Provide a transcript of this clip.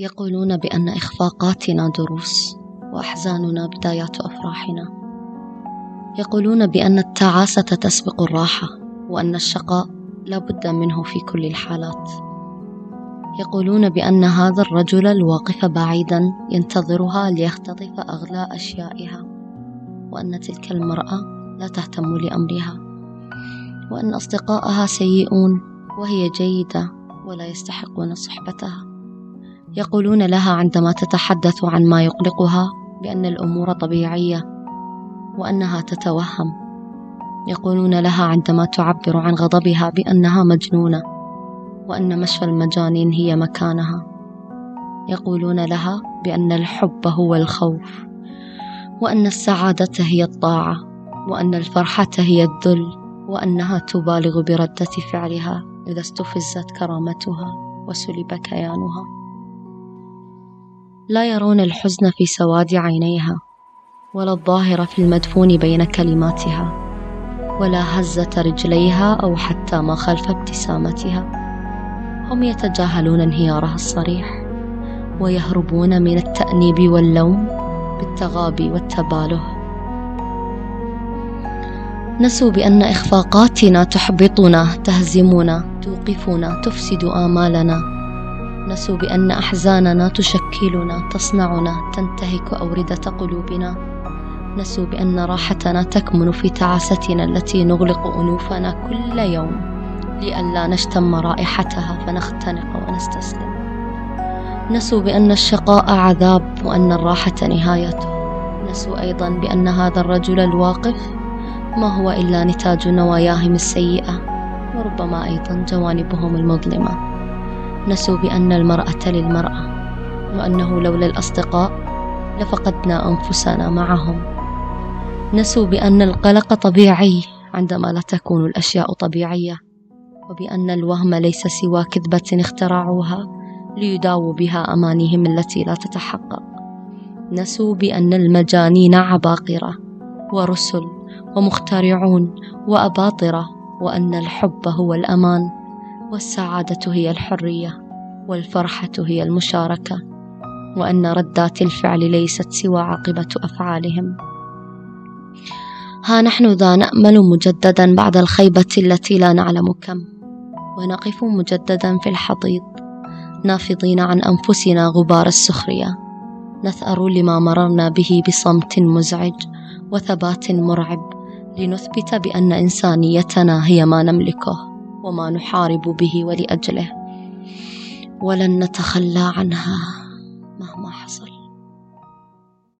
يقولون بأن إخفاقاتنا دروس وأحزاننا بدايات أفراحنا. يقولون بأن التعاسة تسبق الراحة وأن الشقاء لا بد منه في كل الحالات. يقولون بأن هذا الرجل الواقف بعيدا ينتظرها ليختطف أغلى أشيائها وأن تلك المرأة لا تهتم لأمرها وأن أصدقائها سيئون وهي جيدة ولا يستحقون صحبتها. يقولون لها عندما تتحدث عن ما يقلقها بأن الأمور طبيعية وأنها تتوهم. يقولون لها عندما تعبر عن غضبها بأنها مجنونة وأن مشفى المجانين هي مكانها. يقولون لها بأن الحب هو الخوف وأن السعادة هي الطاعة وأن الفرحة هي الذل وأنها تبالغ بردة فعلها إذا استفزت كرامتها وسلب كيانها. لا يرون الحزن في سواد عينيها ولا الظاهر في المدفون بين كلماتها ولا هزة رجليها أو حتى ما خلف ابتسامتها. هم يتجاهلون انهيارها الصريح ويهربون من التأنيب واللوم بالتغابي والتباله. نسوا بأن إخفاقاتنا تحبطنا تهزمنا توقفنا تفسد آمالنا. نسوا بأن أحزاننا تشكلنا تصنعنا تنتهك أوردة قلوبنا. نسوا بأن راحتنا تكمن في تعاستنا التي نغلق أنوفنا كل يوم لئلا نشتم رائحتها فنختنق ونستسلم. نسوا بأن الشقاء عذاب وأن الراحة نهايته نسوا أيضا بأن هذا الرجل الواقف ما هو إلا نتاج نواياهم السيئة وربما أيضا جوانبهم المظلمة. نسوا بأن المرأة للمرأة وأنه لولا الأصدقاء لفقدنا أنفسنا معهم. نسوا بأن القلق طبيعي عندما لا تكون الأشياء طبيعية وبأن الوهم ليس سوى كذبة اخترعوها ليداووا بها أمانيهم التي لا تتحقق. نسوا بأن المجانين عباقرة ورسل ومخترعون وأباطرة وأن الحب هو الأمان. والسعادة هي الحرية والفرحة هي المشاركة وأن ردات الفعل ليست سوى عاقبة أفعالهم. ها نحن ذا نأمل مجددا بعد الخيبة التي لا نعلم كم ونقف مجددا في الحضيض نافضين عن أنفسنا غبار السخرية. نثأر لما مررنا به بصمت مزعج وثبات مرعب لنثبت بأن إنسانيتنا هي ما نملكه. وما نحارب به ولأجله. ولن نتخلى عنها مهما حصل.